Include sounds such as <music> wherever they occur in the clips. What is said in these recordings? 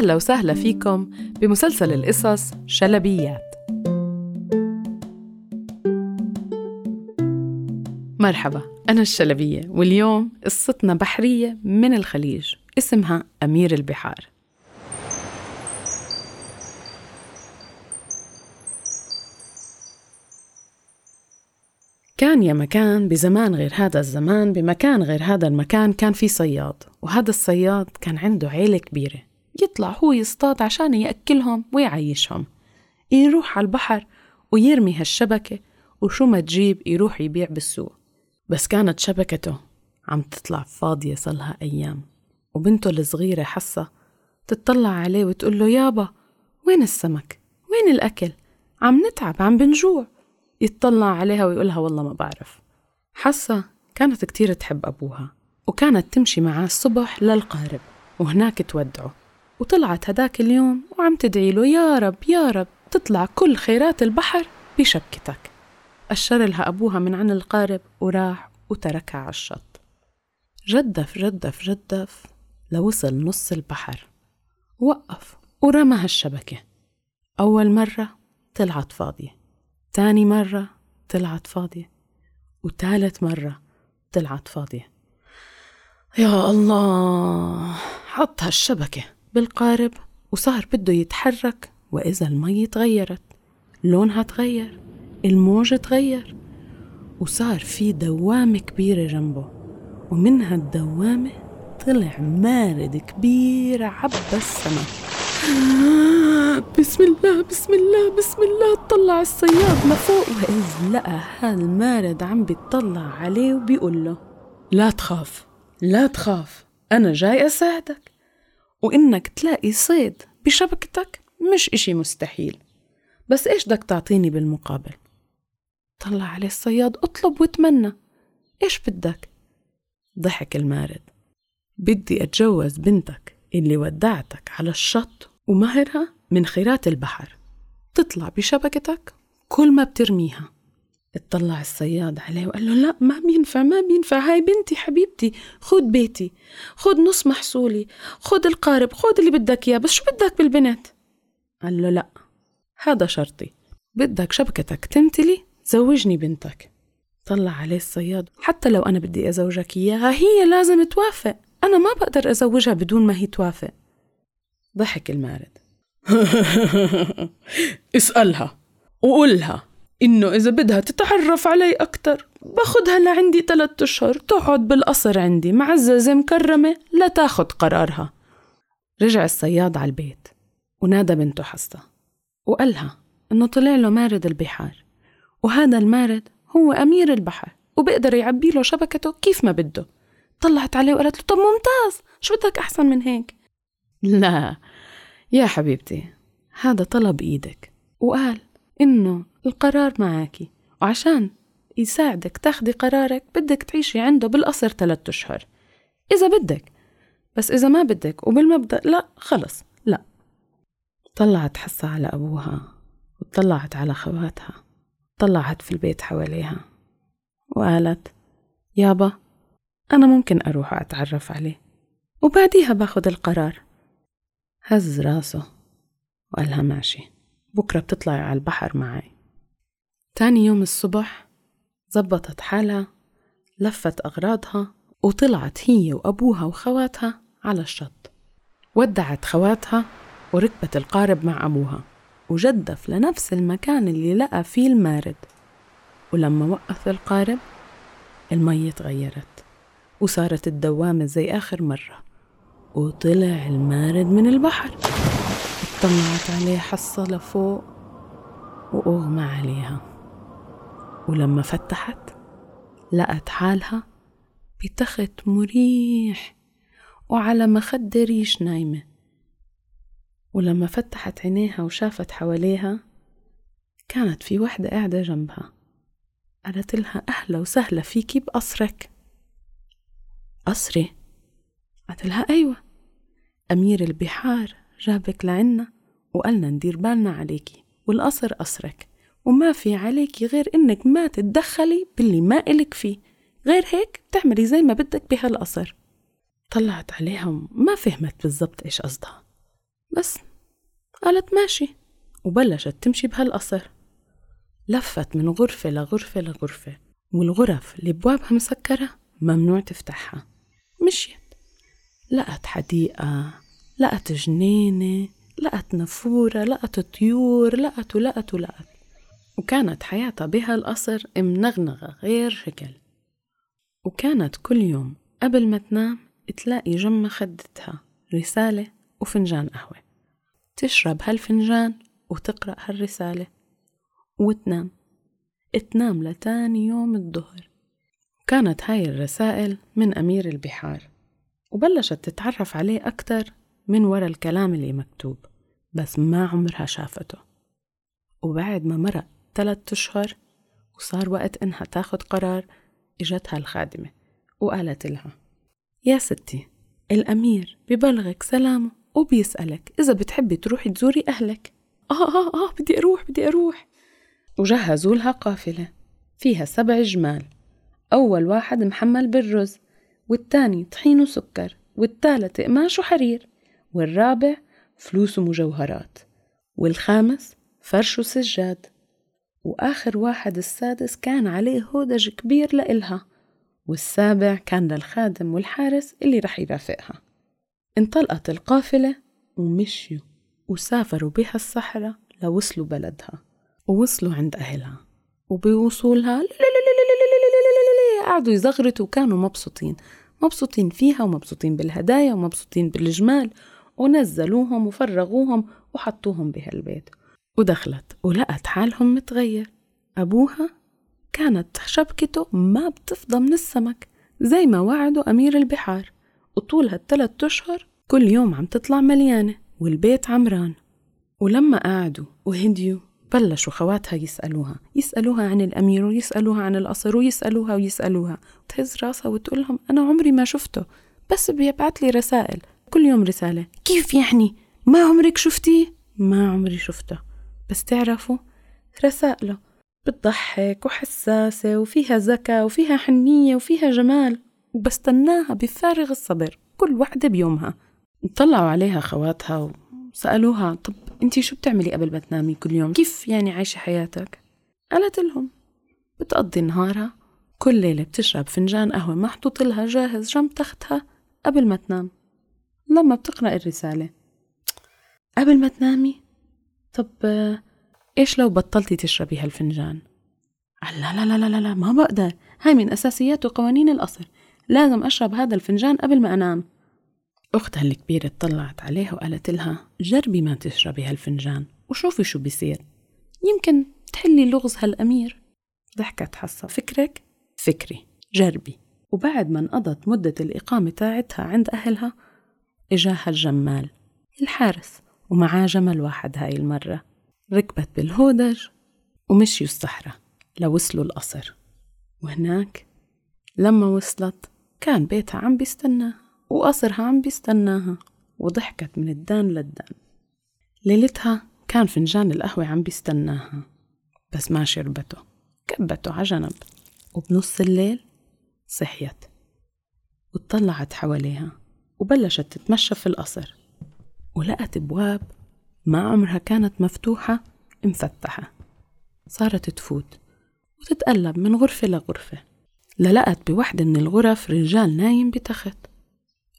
أهلا وسهلا فيكم بمسلسل القصص شلبيات. مرحبا أنا الشلبية واليوم قصتنا بحرية من الخليج اسمها أمير البحار. كان يا مكان بزمان غير هذا الزمان بمكان غير هذا المكان كان في صياد وهذا الصياد كان عنده عيلة كبيرة. يطلع هو يصطاد عشان يأكلهم ويعيشهم. يروح على البحر ويرمي هالشبكة وشو ما تجيب يروح يبيع بالسوق. بس كانت شبكته عم تطلع فاضية صلها أيام. وبنته الصغيرة حصة تطلع عليه وتقول له يابا وين السمك؟ وين الأكل؟ عم نتعب عم بنجوع. يتطلع عليها ويقولها والله ما بعرف. حصة كانت كتير تحب أبوها وكانت تمشي معاه الصبح للقارب وهناك تودعه. وطلعت هداك اليوم وعم تدعي له يا رب يا رب تطلع كل خيرات البحر بشبكتك. أشر لها أبوها من عن القارب وراح وتركها على الشط. جدف جدف جدف لوصل نص البحر. وقف ورمى هالشبكة. أول مرة طلعت فاضية. تاني مرة طلعت فاضية. وتالت مرة طلعت فاضية. يا الله حط هالشبكة. بالقارب وصار بده يتحرك وإذا المي تغيرت لونها تغير الموج تغير وصار في دوامة كبيرة جنبه ومن هالدوامة طلع مارد كبير عبى السما بسم الله بسم الله بسم الله طلع الصياد لفوق. وإذ لقى هالمارد عم بيطلع عليه وبيقول له لا تخاف لا تخاف أنا جاي أساعدك. وإنك تلاقي صيد بشبكتك مش إشي مستحيل. بس إيش بدك تعطيني بالمقابل؟ طلع عليه الصياد أطلب وتمنى إيش بدك؟ ضحك المارد. بدي أتجوز بنتك اللي ودعتك على الشط ومهرها من خيرات البحر. تطلع بشبكتك كل ما بترميها. اطلع الصياد عليه وقال له لا ما بينفع ما بينفع هاي بنتي حبيبتي خد بيتي خد نص محصولي خد القارب خد اللي بدك إياه بس شو بدك بالبنت؟ قال له لا هذا شرطي بدك شبكتك تمتلي زوجني بنتك. طلع عليه الصياد حتى لو أنا بدي أزوجك إياها هي لازم توافق أنا ما بقدر أزوجها بدون ما هي توافق. ضحك المارد. <laughs> اسألها وقولها. إنه إذا بدها تتعرف علي أكتر باخدها لعندي ثلاثة أشهر تقعد بالقصر عندي معززة مكرمة لا تاخد قرارها. رجع الصياد على البيت ونادى بنته حصة وقالها إنه طلع له مارد البحار وهذا المارد هو أمير البحر وبقدر يعبي له شبكته كيف ما بده. طلعت عليه وقالت له طب ممتاز شو بدك أحسن من هيك؟ لا يا حبيبتي هذا طلب إيدك. وقال إنه القرار معاكي وعشان يساعدك تاخدي قرارك بدك تعيشي عنده بالقصر ثلاثة أشهر. إذا بدك بس إذا ما بدك وبالمبدأ لا خلص لا. طلعت حصة على أبوها وطلعت على خواتها طلعت في البيت حواليها وقالت يابا أنا ممكن أروح أتعرف عليه. وبعديها باخد القرار. هز راسه وقالها ماشي. بكرة بتطلعي على البحر معي تاني يوم الصبح زبطت حالها لفت أغراضها وطلعت هي وأبوها وخواتها على الشط. ودعت خواتها وركبت القارب مع أبوها وجدف لنفس المكان اللي لقى فيه المارد. ولما وقف القارب المية تغيرت وصارت الدوامة زي آخر مرة وطلع المارد من البحر. اطلعت عليه حصة لفوق وأغمى عليها. ولما فتحت لقت حالها بتخت مريح وعلى مخدة ريش نايمة. ولما فتحت عينيها وشافت حواليها كانت في وحدة قاعدة جنبها. قالت لها أهلا وسهلا فيكي بقصرك. قصري؟ قالت لها أيوة. أمير البحار. جابك لعنا وقالنا ندير بالنا عليكي والقصر قصرك وما في عليكي غير إنك ما تتدخلي باللي ما إلك فيه. غير هيك بتعملي زي ما بدك بهالقصر. طلعت عليهم ما فهمت بالضبط إيش قصدها. بس قالت ماشي وبلشت تمشي بهالقصر. لفت من غرفة لغرفة لغرفة والغرف اللي بوابها مسكرة ممنوع تفتحها. مشيت لقت حديقة لقت جنينة لقت نافورة لقت طيور لقت ولقت ولقت. وكانت حياتها بهالقصر منغنغة غير شكل. وكانت كل يوم قبل ما تنام تلاقي جنب خدتها رسالة وفنجان قهوة. تشرب هالفنجان وتقرأ هالرسالة وتنام. تنام لتاني يوم الظهر. كانت هاي الرسائل من أمير البحار. وبلشت تتعرف عليه أكتر من ورا الكلام اللي مكتوب بس ما عمرها شافته. وبعد ما مرق ثلاثة أشهر وصار وقت إنها تاخد قرار إجتها الخادمة وقالت لها يا ستي الأمير ببلغك سلامه وبيسألك إذا بتحبي تروحي تزوري أهلك. آه آه آه بدي أروح بدي أروح. وجهزوا لها قافلة فيها سبع جمال أول واحد محمل بالرز والتاني طحين وسكر والتالت قماش وحرير. والرابع فلوس ومجوهرات والخامس فرش وسجاد وآخر واحد السادس كان عليه هودج كبير لإلها والسابع كان للخادم والحارس اللي رح يرافقها انطلقت القافلة ومشيوا وسافروا بها الصحراء لوصلوا بلدها ووصلوا عند أهلها وبوصولها قعدوا يزغرتوا وكانوا مبسوطين مبسوطين فيها ومبسوطين بالهدايا ومبسوطين بالجمال ونزلوهم وفرغوهم وحطوهم بهالبيت ودخلت ولقت حالهم متغير. أبوها كانت شبكته ما بتفضى من السمك زي ما وعدوا أمير البحار. وطول هالثلاث أشهر كل يوم عم تطلع مليانة والبيت عمران. ولما قعدوا وهديوا بلشوا خواتها يسألوها يسألوها عن الأمير ويسألوها عن القصر ويسألوها ويسألوها. تهز راسها وتقول لهم أنا عمري ما شفته بس بيبعت لي رسائل. كل يوم رسالة. كيف يعني؟ ما عمرك شفتيه؟ ما عمري شفته. بس تعرفوا رسائله. بتضحك وحساسة وفيها ذكاء وفيها حنية وفيها جمال. وبستناها بفارغ الصبر كل وحدة بيومها. طلعوا عليها خواتها وسألوها طب انتي شو بتعملي قبل ما تنامي كل يوم؟ كيف يعني عايشة حياتك؟ قالت لهم بتقضي نهارها كل ليلة بتشرب فنجان قهوة محطوط لها جاهز جنب تختها قبل ما تنام. لما بتقرأ الرسالة. قبل ما تنامي طب إيش لو بطلتي تشربي هالفنجان؟ لا لا لا لا لا, ما بقدر. هاي من أساسيات وقوانين القصر لازم أشرب هذا الفنجان قبل ما أنام. أختها الكبيرة اطلعت عليها وقالت لها جربي ما تشربي هالفنجان وشوفي شو بيصير. يمكن تحلي لغز هالأمير. ضحكت حصة. فكرك؟ فكري جربي. وبعد ما انقضت مدة الإقامة تاعتها عند أهلها إجاها الجمال الحارس ومعاه جمل واحد هاي المرة. ركبت بالهودج ومشيوا الصحراء لوصلوا القصر. وهناك لما وصلت كان بيتها عم بيستناها وقصرها عم بيستناها وضحكت من الدان للدان. ليلتها كان فنجان القهوة عم بيستناها بس ما شربته كبته عجنب وبنص الليل صحيت وطلعت حواليها. وبلشت تتمشى في القصر ولقت بواب ما عمرها كانت مفتوحة مفتحة. صارت تفوت وتتقلب من غرفة لغرفة. للقت بوحدة من الغرف رجال نايم بتخت.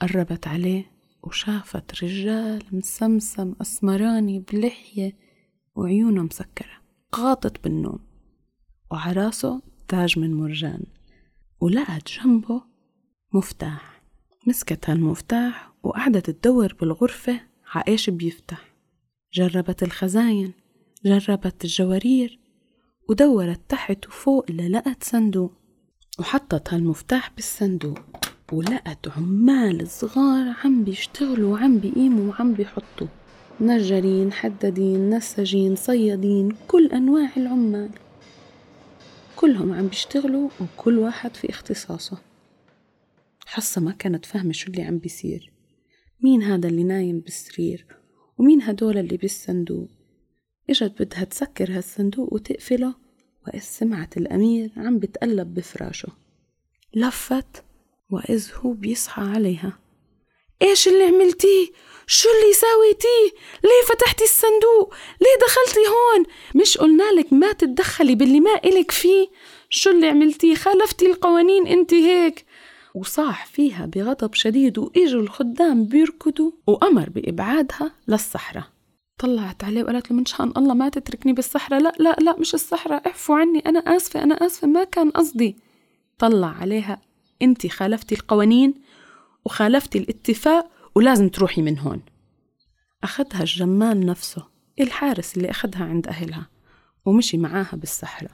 قربت عليه وشافت رجال مسمسم أسمراني بلحية وعيونه مسكرة غاطت بالنوم. وعراسه تاج من مرجان. ولقت جنبه مفتاح. مسكت هالمفتاح وقعدت تدور بالغرفة عايش بيفتح. جربت الخزاين جربت الجوارير ودورت تحت وفوق للقت صندوق وحطت هالمفتاح بالصندوق ولقت عمال صغار عم بيشتغلوا وعم بيقيموا وعم بيحطوا. نجارين حدادين نساجين صيادين كل أنواع العمال. كلهم عم بيشتغلوا وكل واحد في اختصاصه. حصة ما كانت فاهمة شو اللي عم بيصير. مين هذا اللي نايم بالسرير؟ ومين هدول اللي بالصندوق؟ إجت بدها تسكر هالصندوق وتقفله وإذ سمعت الأمير عم بتقلب بفراشه. لفت وإذ هو بيصحى عليها. إيش اللي عملتيه؟ شو اللي ساويتيه؟ ليه فتحتي الصندوق؟ ليه دخلتي هون؟ مش قلنا لك ما تتدخلي باللي ما إلك فيه. شو اللي عملتيه؟ خالفتي القوانين انت هيك. وصاح فيها بغضب شديد وإجوا الخدام بيركضوا وأمر بإبعادها للصحراء. طلعت عليه وقالت له من شان الله ما تتركني بالصحراء؟ لا لا لا مش الصحراء اعفوا عني أنا آسفة أنا آسفة ما كان قصدي. طلع عليها أنت خالفتي القوانين وخالفتي الاتفاق ولازم تروحي من هون. أخذها الجمال نفسه الحارس اللي أخذها عند أهلها ومشي معاها بالصحراء.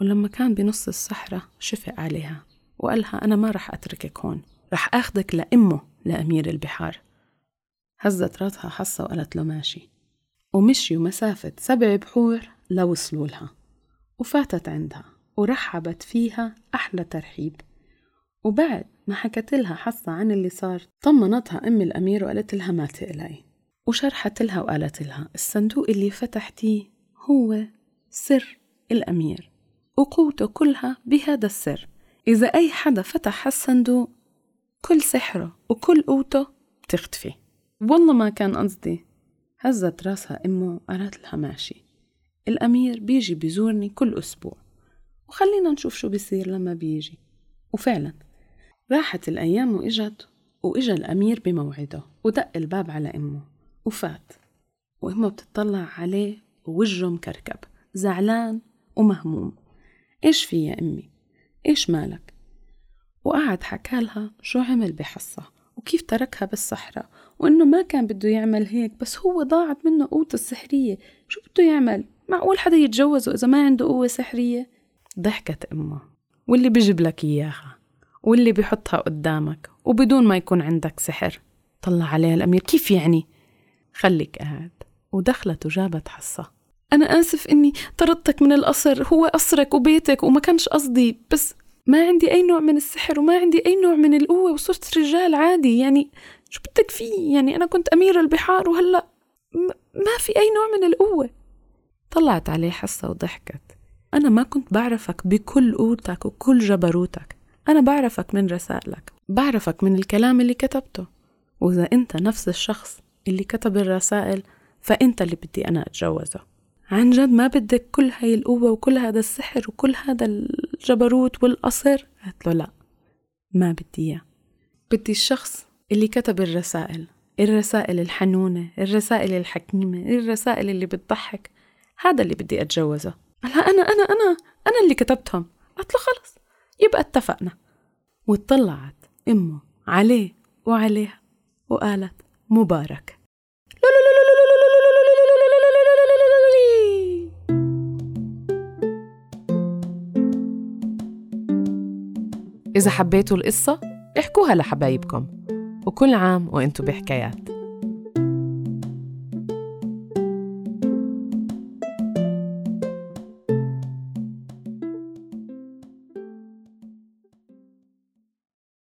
ولما كان بنص الصحراء شفق عليها. وقالها أنا ما رح أتركك هون رح أخذك لأمه لأمير البحار. هزت راسها حصة وقالت له ماشي. ومشيوا مسافة سبع بحور لوصلوا لها وفاتت عندها ورحبت فيها أحلى ترحيب. وبعد ما حكت لها حصة عن اللي صار طمنتها أم الأمير وقالت لها ما تقلقي. وشرحت لها وقالت لها الصندوق اللي فتحتيه هو سر الأمير وقوته كلها بهذا السر. إذا أي حدا فتح هالصندوق كل سحرة وكل قوته بتختفي. والله ما كان قصدي. هزت راسها أمه قالت لها ماشي. الأمير بيجي بيزورني كل أسبوع. وخلينا نشوف شو بيصير لما بيجي. وفعلا راحت الأيام وإجت وإجا الأمير بموعده ودق الباب على أمه وفات. وأمه بتطلع عليه ووجهه مكركب زعلان ومهموم. إيش في يا أمي؟ إيش مالك؟ وقعد حكالها شو عمل بحصة وكيف تركها بالصحراء وإنه ما كان بده يعمل هيك بس هو ضاعت منه قوته السحرية. شو بده يعمل؟ معقول حدا يتجوزه إذا ما عنده قوة سحرية؟ ضحكت أمه. واللي بيجيب لك إياها واللي بيحطها قدامك وبدون ما يكون عندك سحر. طلع عليها الأمير كيف يعني؟ خليك قاعد. ودخلت وجابت حصة. أنا آسف إني طردتك من القصر هو قصرك وبيتك وما كانش قصدي بس ما عندي أي نوع من السحر وما عندي أي نوع من القوة وصرت رجال عادي يعني شو بدك فيه؟ يعني أنا كنت أمير البحار وهلأ ما في أي نوع من القوة. طلعت عليه حصة وضحكت. أنا ما كنت بعرفك بكل قوتك وكل جبروتك. أنا بعرفك من رسائلك بعرفك من الكلام اللي كتبته. وإذا أنت نفس الشخص اللي كتب الرسائل فأنت اللي بدي أنا أتجوزه. عن جد ما بدك كل هاي القوة وكل هذا السحر وكل هذا الجبروت والقصر؟ قالت له لا ما بدي إياه. بدي الشخص اللي كتب الرسائل الرسائل الحنونة الرسائل الحكيمة الرسائل اللي بتضحك. هذا اللي بدي أتجوزه. قالها أنا أنا أنا أنا اللي كتبتهم. قالت له خلص يبقى اتفقنا. وطلعت أمه عليه وعليها وقالت مبارك إذا حبيتوا القصة احكوها لحبايبكم. وكل عام وانتو بحكايات.